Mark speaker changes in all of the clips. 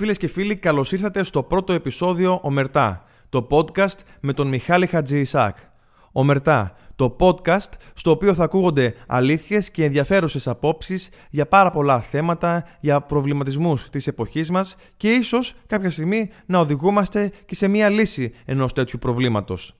Speaker 1: Φίλες και φίλοι, καλώς ήρθατε στο πρώτο επεισόδιο Ομερτά, το podcast με τον Μιχάλη Χατζη Ισάκ. Ομερτά, το podcast στο οποίο θα ακούγονται αλήθειες και ενδιαφέρουσες απόψεις για πάρα πολλά θέματα, για προβληματισμούς της εποχής μας και ίσως κάποια στιγμή να οδηγούμαστε και σε μία λύση ενός τέτοιου προβλήματος.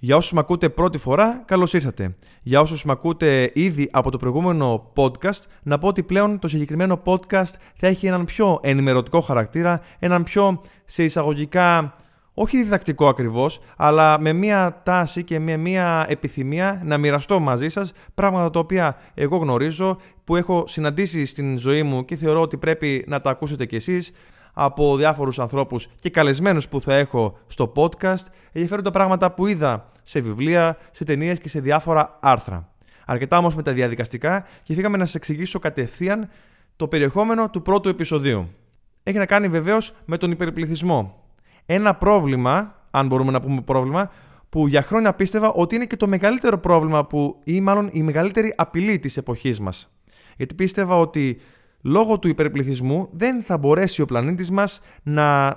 Speaker 1: Για όσους με ακούτε πρώτη φορά, καλώς ήρθατε. Για όσους με ακούτε ήδη από το προηγούμενο podcast, να πω ότι πλέον το συγκεκριμένο podcast θα έχει έναν πιο ενημερωτικό χαρακτήρα, έναν πιο σε εισαγωγικά όχι διδακτικό ακριβώς, αλλά με μία τάση και με μία επιθυμία να μοιραστώ μαζί σας πράγματα τα οποία εγώ γνωρίζω, που έχω συναντήσει στην ζωή μου και θεωρώ ότι πρέπει να τα ακούσετε κι εσείς από διάφορους ανθρώπους και καλεσμένους που θα έχω στο podcast, ενδιαφέροντα πράγματα που είδα σε βιβλία, σε ταινίες και σε διάφορα άρθρα. Αρκετά όμως με τα διαδικαστικά και φύγαμε να σας εξηγήσω κατευθείαν το περιεχόμενο του πρώτου επεισοδίου. Έχει να κάνει βεβαίως με τον υπερπληθυσμό. Ένα πρόβλημα, αν μπορούμε να πούμε πρόβλημα, που για χρόνια πίστευα ότι είναι και το μεγαλύτερο πρόβλημα που, ή μάλλον η μεγαλύτερη απειλή της εποχής μας. Γιατί πίστευα ότι λόγω του υπερπληθυσμού δεν θα μπορέσει ο πλανήτης μας να,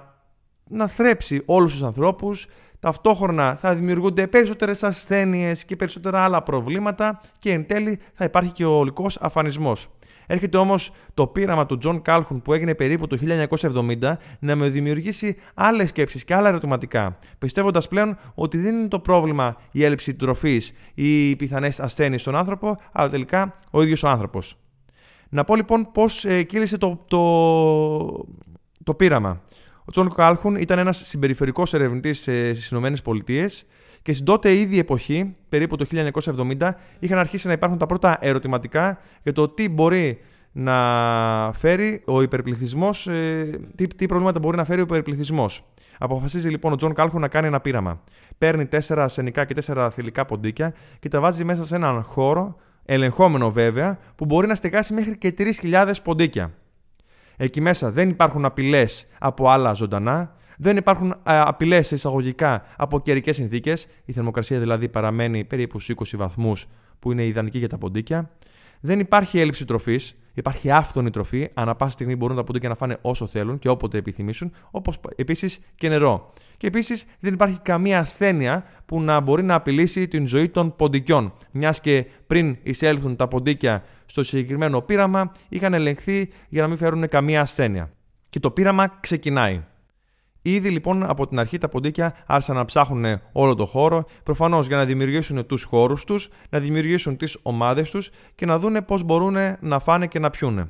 Speaker 1: να θρέψει όλους τους ανθρώπους, ταυτόχρονα θα δημιουργούνται περισσότερες ασθένειες και περισσότερα άλλα προβλήματα και εν τέλει θα υπάρχει και ο ολικός αφανισμός. Έρχεται όμως το πείραμα του Τζον Κάλχουν που έγινε περίπου το 1970 να με δημιουργήσει άλλες σκέψεις και άλλα ερωτηματικά, πιστεύοντας πλέον ότι δεν είναι το πρόβλημα η έλλειψη τροφής ή οι πιθανές ασθένειες στον άνθρωπο, αλλά τελικά ο ίδιος ο άνθρωπος. Να πω λοιπόν πώς ε, κύλησε το, το, το πείραμα. Ο Τζον Κάλχουν ήταν ένας συμπεριφερικός ερευνητής ε, στις ΗΠΑ και στην τότε ίδια εποχή, περίπου το 1970, είχαν αρχίσει να υπάρχουν τα πρώτα ερωτηματικά για το τι μπορεί να φέρει ο υπερπληθυσμός, ε, τι, τι προβλήματα μπορεί να φέρει ο υπερπληθυσμός. Αποφασίζει λοιπόν ο Τζον Κάλχουν να κάνει ένα πείραμα. Παίρνει τέσσερα αρσενικά και τέσσερα θηλυκά ποντίκια και τα βάζει μέσα σε έναν χώρο, ελεγχόμενο βέβαια, που μπορεί να στεγάσει μέχρι και 3.000 ποντίκια. Εκεί μέσα δεν υπάρχουν απειλές από άλλα ζωντανά, δεν υπάρχουν απειλές εισαγωγικά από καιρικές συνθήκες. Η θερμοκρασία δηλαδή παραμένει περίπου στους 20 βαθμούς, που είναι ιδανική για τα ποντίκια. Δεν υπάρχει έλλειψη τροφής. Υπάρχει άφθονη τροφή. Ανά πάση στιγμή μπορούν τα ποντίκια να φάνε όσο θέλουν και όποτε επιθυμήσουν. Όπως επίσης και νερό. Και επίσης δεν υπάρχει καμία ασθένεια που να μπορεί να απειλήσει την ζωή των ποντικιών. Μιας και πριν εισέλθουν τα ποντίκια στο συγκεκριμένο πείραμα, είχαν ελεγχθεί για να μην φέρουν καμία ασθένεια. Και το πείραμα ξεκινάει. Ήδη λοιπόν από την αρχή τα ποντίκια άρχισαν να ψάχνουν όλο το χώρο, προφανώς για να δημιουργήσουν τους χώρους τους, να δημιουργήσουν τις ομάδες τους και να δούνε πώς μπορούν να φάνε και να πιούνε.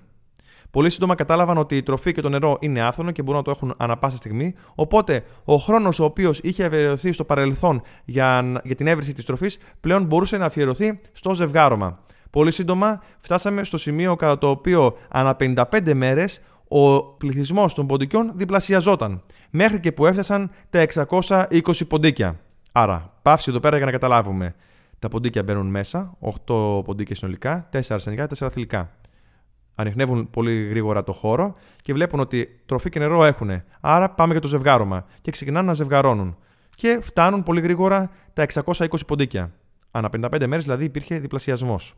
Speaker 1: Πολύ σύντομα κατάλαβαν ότι η τροφή και το νερό είναι άθωνο και μπορούν να το έχουν ανα πάσα στιγμή. Οπότε ο χρόνος ο οποίος είχε αφιερωθεί στο παρελθόν για, για την έβριση της τροφής πλέον μπορούσε να αφιερωθεί στο ζευγάρωμα. Πολύ σύντομα φτάσαμε στο σημείο κατά το οποίο ανά 55 μέρες ο πληθυσμός των ποντικιών διπλασιαζόταν, μέχρι και που έφτασαν τα 620 ποντίκια. Άρα, παύση εδώ πέρα για να καταλάβουμε. Τα ποντίκια μπαίνουν μέσα, 8 ποντίκια συνολικά, 4 αρσενικά, 4 θηλυκά. Ανιχνεύουν πολύ γρήγορα το χώρο και βλέπουν ότι τροφή και νερό έχουν. Άρα πάμε για το ζευγάρωμα και ξεκινάνε να ζευγαρώνουν. Και φτάνουν πολύ γρήγορα τα 620 ποντίκια. Ανά 55 μέρες δηλαδή υπήρχε διπλασιασμός.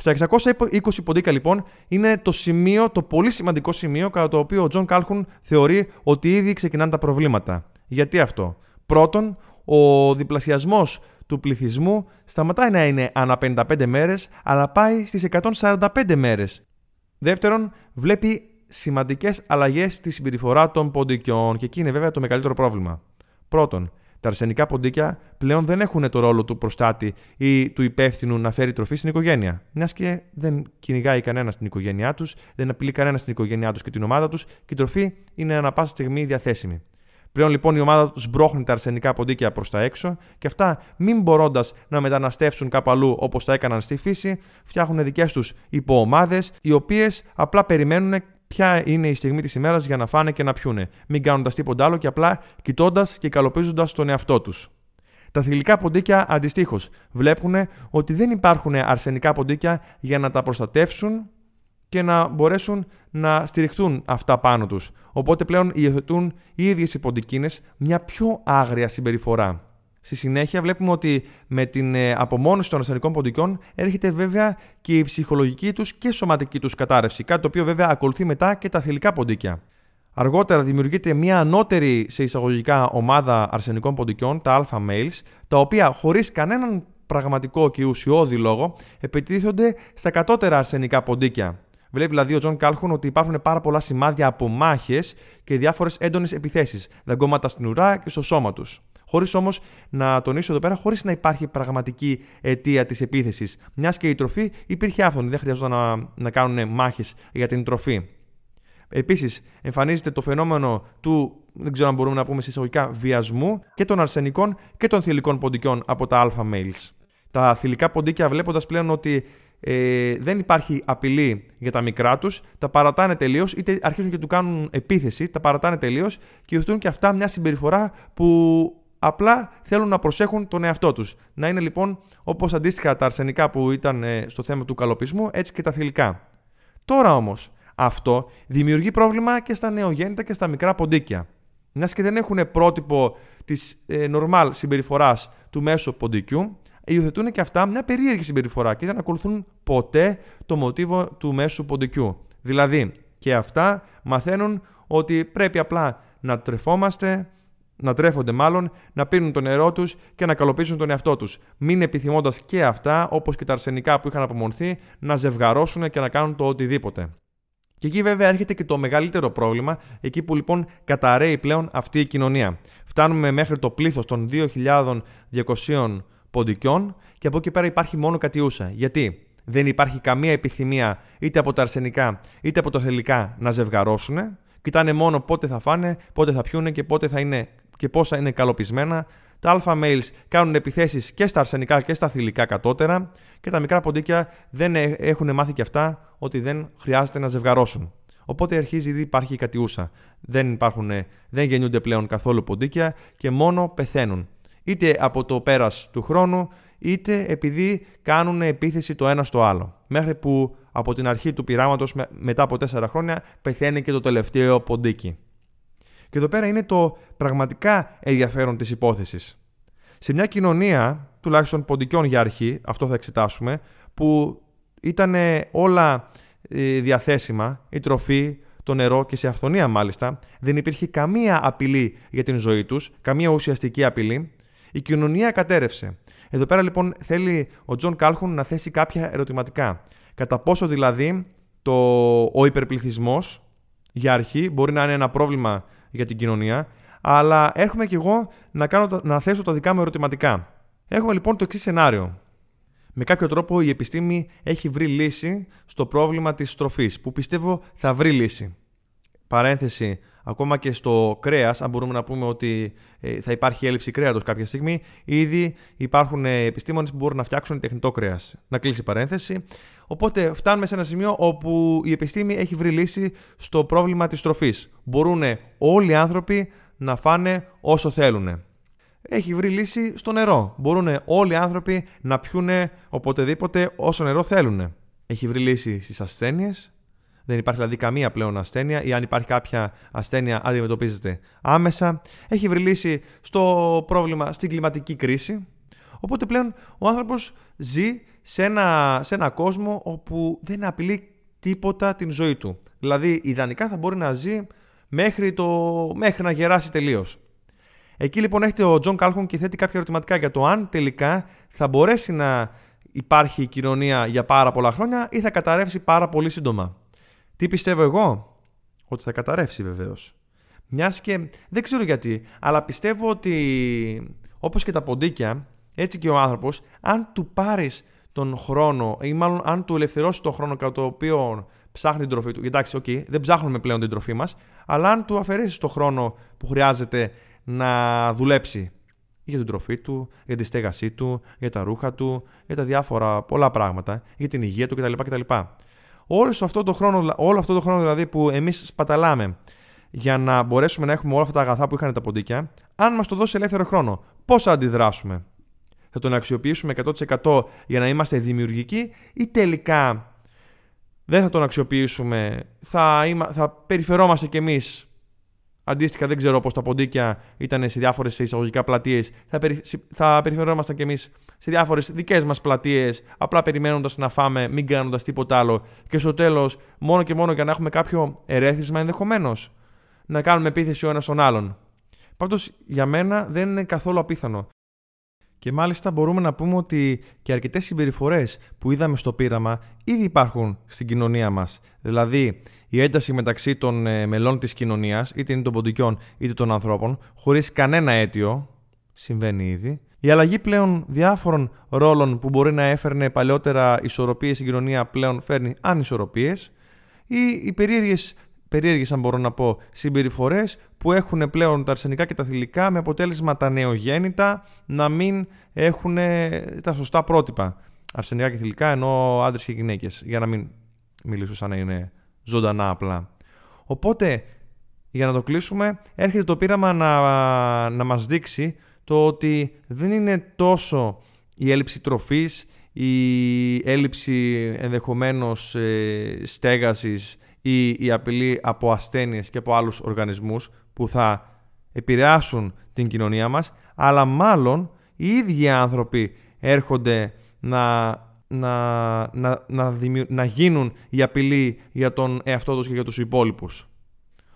Speaker 1: Στα 620 ποντίκια λοιπόν είναι το σημείο, το πολύ σημαντικό σημείο κατά το οποίο ο Τζον Κάλχουν θεωρεί ότι ήδη ξεκινάνε τα προβλήματα. Γιατί αυτό; Πρώτον, ο διπλασιασμός του πληθυσμού σταματάει να είναι ανά 55 μέρες, αλλά πάει στις 145 μέρες. Δεύτερον, βλέπει σημαντικές αλλαγές στη συμπεριφορά των ποντικιών και εκεί είναι βέβαια το μεγαλύτερο πρόβλημα. Πρώτον, τα αρσενικά ποντίκια πλέον δεν έχουν το ρόλο του προστάτη ή του υπεύθυνου να φέρει τροφή στην οικογένεια. Μιας και δεν κυνηγάει κανένας στην οικογένειά τους, δεν απειλεί κανένας στην οικογένειά τους και την ομάδα τους και η τροφή είναι ανα πάσα στιγμή διαθέσιμη. Πλέον λοιπόν η ομάδα τους μπρόχνει τα αρσενικά ποντίκια προς τα έξω και αυτά μην μπορώντας να μεταναστεύσουν κάπου αλλού όπως τα έκαναν στη φύση, φτιάχνουν δικές τους υποομάδες οι οποίες απλά περιμένουν ποια είναι η στιγμή της ημέρας για να φάνε και να πιούνε, μην κάνοντας τίποτα άλλο και απλά κοιτώντας και καλοπίζοντας τον εαυτό τους. Τα θηλυκά ποντίκια αντιστοίχως βλέπουν ότι δεν υπάρχουν αρσενικά ποντίκια για να τα προστατεύσουν και να μπορέσουν να στηριχτούν αυτά πάνω τους. Οπότε πλέον υιοθετούν οι ίδιες οι ποντικίνες μια πιο άγρια συμπεριφορά. Στη συνέχεια βλέπουμε ότι με την ε, απομόνωση των αρσενικών ποντικών έρχεται βέβαια και η ψυχολογική τους και σωματική τους κατάρρευση, κάτι το οποίο βέβαια ακολουθεί μετά και τα θηλυκά ποντίκια. Αργότερα δημιουργείται μια ανώτερη σε εισαγωγικά ομάδα αρσενικών ποντικιών, τα alpha males, τα οποία χωρίς κανέναν πραγματικό και ουσιώδη λόγο επιτίθονται στα κατώτερα αρσενικά ποντίκια. Βλέπει δηλαδή ο Τζον Κάλχουν ότι υπάρχουν πάρα πολλά σημάδια από μάχες και διάφορες έντονες επιθέσεις, δαγκώματα στην ουρά και στο σώμα τους. Χωρίς όμως να τονίσω εδώ πέρα, χωρίς να υπάρχει πραγματική αιτία της επίθεσης. Μιας και η τροφή υπήρχε άφθονη, δεν χρειαζόταν να, να κάνουν μάχες για την τροφή. Επίσης, εμφανίζεται το φαινόμενο του, δεν ξέρω αν μπορούμε να πούμε εισαγωγικά, βιασμού και των αρσενικών και των θηλυκών ποντικών από τα alpha males. Τα θηλυκά ποντίκια, βλέποντας πλέον ότι ε, δεν υπάρχει απειλή για τα μικρά τους, τα παρατάνε τελείως, είτε αρχίζουν και του κάνουν επίθεση, τα παρατάνε τελείως και υιοθετούν και αυτά μια συμπεριφορά που απλά θέλουν να προσέχουν τον εαυτό τους. Να είναι λοιπόν όπως αντίστοιχα τα αρσενικά που ήταν ε, στο θέμα του καλοπισμού, έτσι και τα θηλυκά. Τώρα όμως, αυτό δημιουργεί πρόβλημα και στα νεογέννητα και στα μικρά ποντίκια. Μιας και δεν έχουν πρότυπο της ε, normal συμπεριφοράς του μέσου ποντικού, υιοθετούν και αυτά μια περίεργη συμπεριφορά και δεν ακολουθούν ποτέ το μοτίβο του μέσου ποντικού. Δηλαδή, και αυτά μαθαίνουν ότι πρέπει απλά να τρεφόμαστε, να τρέφονται μάλλον, να πίνουν το νερό τους και να καλοποιήσουν τον εαυτό τους. Μην επιθυμώντας και αυτά, όπως και τα αρσενικά που είχαν απομονθεί, να ζευγαρώσουν και να κάνουν το οτιδήποτε. Και εκεί βέβαια έρχεται και το μεγαλύτερο πρόβλημα, εκεί που λοιπόν καταραίει πλέον αυτή η κοινωνία. Φτάνουμε μέχρι το πλήθος των 2.200 ποντικιών και από εκεί πέρα υπάρχει μόνο κατιούσα. Γιατί; Δεν υπάρχει καμία επιθυμία είτε από τα αρσενικά είτε από τα θελικά να ζευγαρώσουν. Κοιτάνε μόνο πότε θα φάνε, πότε θα πιούνε και πότε θα είναι και πόσα είναι καλοπισμένα. Τα alpha males κάνουν επιθέσεις και στα αρσενικά και στα θηλυκά κατώτερα και τα μικρά ποντίκια δεν έχουν μάθει και αυτά ότι δεν χρειάζεται να ζευγαρώσουν. Οπότε αρχίζει ήδη υπάρχει η κατιούσα. Δεν, υπάρχουν, δεν γεννιούνται πλέον καθόλου ποντίκια και μόνο πεθαίνουν. Είτε από το πέρας του χρόνου, είτε επειδή κάνουν επίθεση το ένα στο άλλο. Μέχρι που από την αρχή του πειράματος μετά από τέσσερα χρόνια πεθαίνει και το τελευταίο ποντίκι. Και εδώ πέρα είναι το πραγματικά ενδιαφέρον της υπόθεσης. Σε μια κοινωνία, τουλάχιστον ποντικιών για αρχή, αυτό θα εξετάσουμε, που ήταν όλα ε, διαθέσιμα, η τροφή, το νερό και σε αφθονία μάλιστα, δεν υπήρχε καμία απειλή για την ζωή τους, καμία ουσιαστική απειλή, η κοινωνία κατέρρευσε. Εδώ πέρα λοιπόν θέλει ο Τζον Κάλχουν να θέσει κάποια ερωτηματικά. Κατά πόσο δηλαδή το, ο υπερπληθυσμός για αρχή μπορεί να είναι ένα πρόβλημα για την κοινωνία, αλλά έρχομαι κι εγώ να, κάνω, να θέσω τα δικά μου ερωτηματικά. Έχουμε λοιπόν το εξής σενάριο. Με κάποιο τρόπο η επιστήμη έχει βρει λύση στο πρόβλημα της στροφής, που πιστεύω θα βρει λύση. Παρένθεση, ακόμα και στο κρέας, αν μπορούμε να πούμε ότι ε, θα υπάρχει έλλειψη κρέατος κάποια στιγμή, ήδη υπάρχουν ε, επιστήμονες που μπορούν να φτιάξουν τεχνητό κρέας. Να κλείσει παρένθεση. Οπότε φτάνουμε σε ένα σημείο όπου η επιστήμη έχει βρει λύση στο πρόβλημα της τροφής. Μπορούν όλοι οι άνθρωποι να φάνε όσο θέλουν. Έχει βρει λύση στο νερό. Μπορούν όλοι οι άνθρωποι να πιούνε οποτεδήποτε όσο νερό θέλουν. Έχει βρει λύση στις ασθένειες. Δεν υπάρχει δηλαδή καμία πλέον ασθένεια ή αν υπάρχει κάποια ασθένεια αντιμετωπίζεται άμεσα. Έχει βρει λύση στο πρόβλημα στην κλιματική κρίση. Οπότε πλέον ο άνθρωπος ζει σε ένα, σε ένα κόσμο όπου δεν απειλεί τίποτα την ζωή του. Δηλαδή, ιδανικά θα μπορεί να ζει μέχρι, το, μέχρι να γεράσει τελείως. Εκεί λοιπόν έρχεται ο Τζον Κάλχουν και θέτει κάποια ερωτηματικά για το αν τελικά θα μπορέσει να υπάρχει η κοινωνία για πάρα πολλά χρόνια ή θα καταρρεύσει πάρα πολύ σύντομα. Τι πιστεύω εγώ; Ότι θα καταρρεύσει βεβαίως. Μιας και δεν ξέρω γιατί, αλλά πιστεύω ότι όπως και τα ποντίκια, έτσι και ο άνθρωπος, αν του πάρεις τον χρόνο, ή μάλλον αν του ελευθερώσεις τον χρόνο κατά το οποίο ψάχνει την τροφή του. Εντάξει, okay, δεν ψάχνουμε πλέον την τροφή μας, αλλά αν του αφαιρέσεις τον χρόνο που χρειάζεται να δουλέψει για την τροφή του, για τη στέγασή του, για τα ρούχα του, για τα διάφορα πολλά πράγματα, για την υγεία του κτλ. κτλ. Όλο αυτό το χρόνο, όλο αυτό το χρόνο δηλαδή που εμείς σπαταλάμε για να μπορέσουμε να έχουμε όλα αυτά τα αγαθά που είχαν τα ποντίκια, αν μας το δώσει ελεύθερο χρόνο, πώς θα αντιδράσουμε; Θα τον αξιοποιήσουμε 100% για να είμαστε δημιουργικοί ή τελικά δεν θα τον αξιοποιήσουμε, θα, θα περιφερόμαστε κι εμείς; Αντίστοιχα, δεν ξέρω πώς τα ποντίκια ήταν σε διάφορες εισαγωγικά πλατείες. Θα, περι... θα περιφερόμασταν κι εμείς σε διάφορες δικές μας πλατείες, απλά περιμένοντας να φάμε, μην κάνοντας τίποτα άλλο. Και στο τέλος, μόνο και μόνο για να έχουμε κάποιο ερέθισμα ενδεχομένως. να κάνουμε επίθεση ο ένας στον άλλον. Πάντως για μένα δεν είναι καθόλου απίθανο. Και μάλιστα μπορούμε να πούμε ότι και αρκετές συμπεριφορές που είδαμε στο πείραμα ήδη υπάρχουν στην κοινωνία μας. Δηλαδή, η ένταση μεταξύ των ε, μελών της κοινωνίας, είτε είναι των ποντικών είτε των ανθρώπων, χωρίς κανένα αίτιο, συμβαίνει ήδη. Η αλλαγή πλέον διάφορων ρόλων που μπορεί να έφερνε παλαιότερα ισορροπίες στην κοινωνία πλέον φέρνει ανισορροπίες ή οι περίεργες, περίεργες αν μπορώ να πω, συμπεριφορές που έχουν πλέον τα αρσενικά και τα θηλυκά με αποτέλεσμα τα νεογέννητα να μην έχουν τα σωστά πρότυπα. Αρσενικά και θηλυκά ενώ άντρες και γυναίκες, για να μην μιλήσω σαν να είναι ζωντανά απλά. Οπότε, για να το κλείσουμε, έρχεται το πείραμα να, να μας δείξει το ότι δεν είναι τόσο η έλλειψη τροφής, η έλλειψη ενδεχομένως ε, στέγασης ή η απειλή από ασθένειες και από άλλους οργανισμούς που θα επηρεάσουν την κοινωνία μας, αλλά μάλλον οι ίδιοι άνθρωποι έρχονται να, να, να, να, να γίνουν η απειλή για τον εαυτό τους και για τους υπόλοιπους.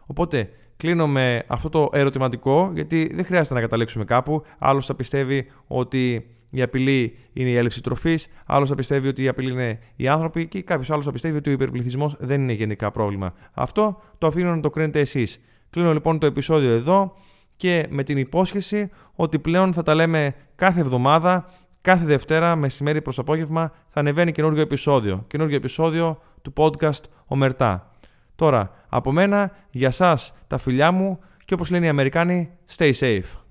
Speaker 1: Οπότε Κλείνω με αυτό το ερωτηματικό, γιατί δεν χρειάζεται να καταλήξουμε κάπου. Άλλος θα πιστεύει ότι η απειλή είναι η έλλειψη τροφής, άλλος θα πιστεύει ότι η απειλή είναι οι άνθρωποι και κάποιος άλλος θα πιστεύει ότι ο υπερπληθυσμός δεν είναι γενικά πρόβλημα. Αυτό το αφήνω να το κρίνετε εσείς. Κλείνω λοιπόν το επεισόδιο εδώ και με την υπόσχεση ότι πλέον θα τα λέμε κάθε εβδομάδα, κάθε Δευτέρα, μεσημέρι προς απόγευμα θα ανεβαίνει καινούργιο επεισόδιο. Καινούργιο επεισόδιο του podcast Ομερτά. Τώρα, από μένα, για σας τα φιλιά μου και όπως λένε οι Αμερικάνοι, stay safe.